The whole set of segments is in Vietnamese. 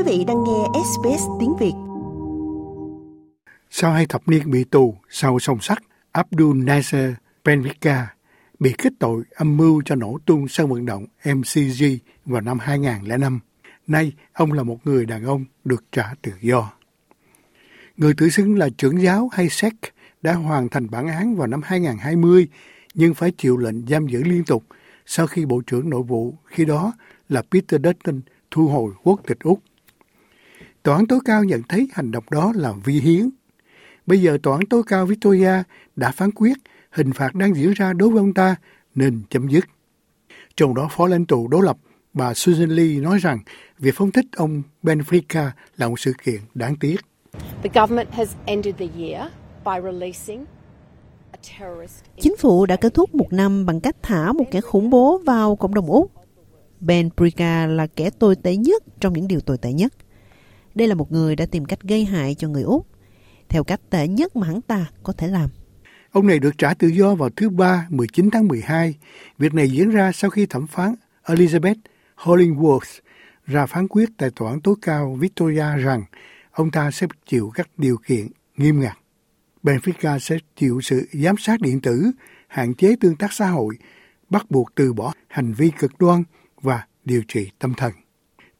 Quý vị đang nghe SBS tiếng Việt. Sau hai thập niên bị tù sau song sắt, Abdul Nasser Benvika bị kết tội âm mưu cho nổ tung sân vận động MCG vào năm 2005. Nay, ông là một người đàn ông được trả tự do. Người tự xưng là trưởng giáo hay sec đã hoàn thành bản án vào năm 2020 nhưng phải chịu lệnh giam giữ liên tục sau khi Bộ trưởng Nội vụ khi đó là Peter Dutton thu hồi quốc tịch Úc. Tòa án tối cao nhận thấy hành động đó là vi hiến. Bây giờ tòa án tối cao Victoria đã phán quyết hình phạt đang diễn ra đối với ông ta nên chấm dứt. Trong đó phó lãnh tụ đối lập bà Susan Lee nói rằng việc phóng thích ông Benfica là một sự kiện đáng tiếc. Chính phủ đã kết thúc một năm bằng cách thả một kẻ khủng bố vào cộng đồng Úc. Ben Prica là kẻ tồi tệ nhất trong những điều tồi tệ nhất. Đây là một người đã tìm cách gây hại cho người Úc, theo cách tệ nhất mà hắn ta có thể làm. Ông này được trả tự do vào thứ Ba 19 tháng 12. Việc này diễn ra sau khi thẩm phán Elizabeth Hollingworth ra phán quyết tại tòa án tối cao Victoria rằng ông ta sẽ chịu các điều kiện nghiêm ngặt. Benfica sẽ chịu sự giám sát điện tử, hạn chế tương tác xã hội, bắt buộc từ bỏ hành vi cực đoan và điều trị tâm thần.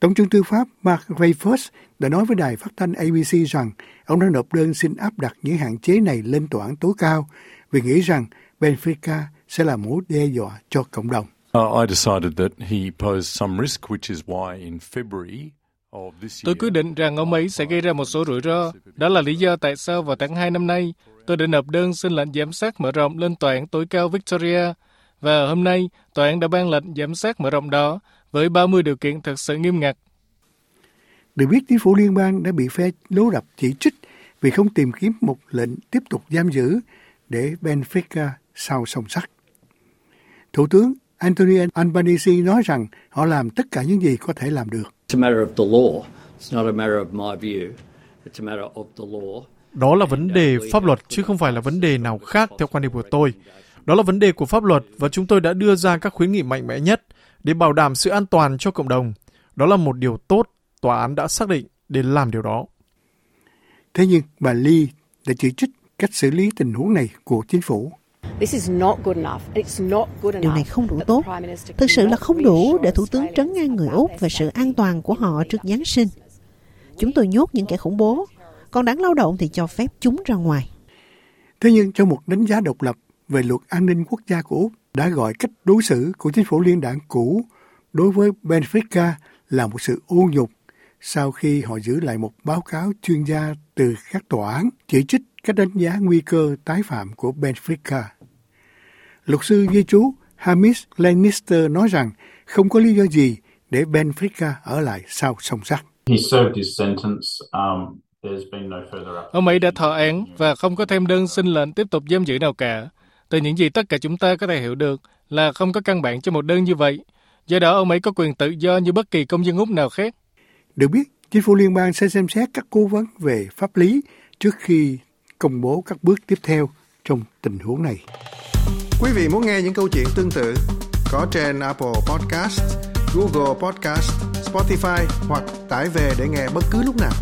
Tổng trưởng tư pháp Mark Rayford đã nói với đài phát thanh ABC rằng ông đã nộp đơn xin áp đặt những hạn chế này lên tòa án tối cao vì nghĩ rằng Benfica sẽ là mối đe dọa cho cộng đồng. Tôi quyết định rằng ông ấy sẽ gây ra một số rủi ro. Đó là lý do tại sao vào tháng 2 năm nay, tôi đã nộp đơn xin lệnh giám sát mở rộng lên tòa án tối cao Victoria. Và hôm nay, tòa án đã ban lệnh giám sát mở rộng đó với 30 điều kiện thật sự nghiêm ngặt. Được biết, chính phủ liên bang đã bị phe đối lập chỉ trích vì không tìm kiếm một lệnh tiếp tục giam giữ để Benfica sau song sắt. Thủ tướng Anthony Albanese nói rằng họ làm tất cả những gì có thể làm được. Đó là vấn đề pháp luật chứ không phải là vấn đề nào khác theo quan điểm của tôi. Đó là vấn đề của pháp luật và chúng tôi đã đưa ra các khuyến nghị mạnh mẽ nhất để bảo đảm sự an toàn cho cộng đồng. Đó là một điều tốt tòa án đã xác định để làm điều đó. Thế nhưng bà Lee đã chỉ trích cách xử lý tình huống này của chính phủ. Điều này không đủ tốt. Thực sự là không đủ để Thủ tướng trấn ngang người Úc về sự an toàn của họ trước Giáng sinh. Chúng tôi nhốt những kẻ khủng bố, còn đáng lao động thì cho phép chúng ra ngoài. Thế nhưng trong một đánh giá độc lập về luật an ninh quốc gia của Úc đã gọi cách đối xử của chính phủ liên đảng cũ đối với Benfica là một sự ô nhục sau khi họ giữ lại một báo cáo chuyên gia từ các tòa án chỉ trích cách đánh giá nguy cơ tái phạm của Benfica. Luật sư di trú Hamish Lannister nói rằng không có lý do gì để Benfica ở lại sau song sắt. Um, Ông ấy đã thọ án và không có thêm đơn xin lệnh tiếp tục giam giữ nào cả. Từ những gì tất cả chúng ta có thể hiểu được là không có căn bản cho một đơn như vậy. Do đó ông ấy có quyền tự do như bất kỳ công dân Úc nào khác. Được biết, chính phủ liên bang sẽ xem xét các cố vấn về pháp lý trước khi công bố các bước tiếp theo trong tình huống này. Quý vị muốn nghe những câu chuyện tương tự có trên Apple Podcast, Google Podcast, Spotify hoặc tải về để nghe bất cứ lúc nào.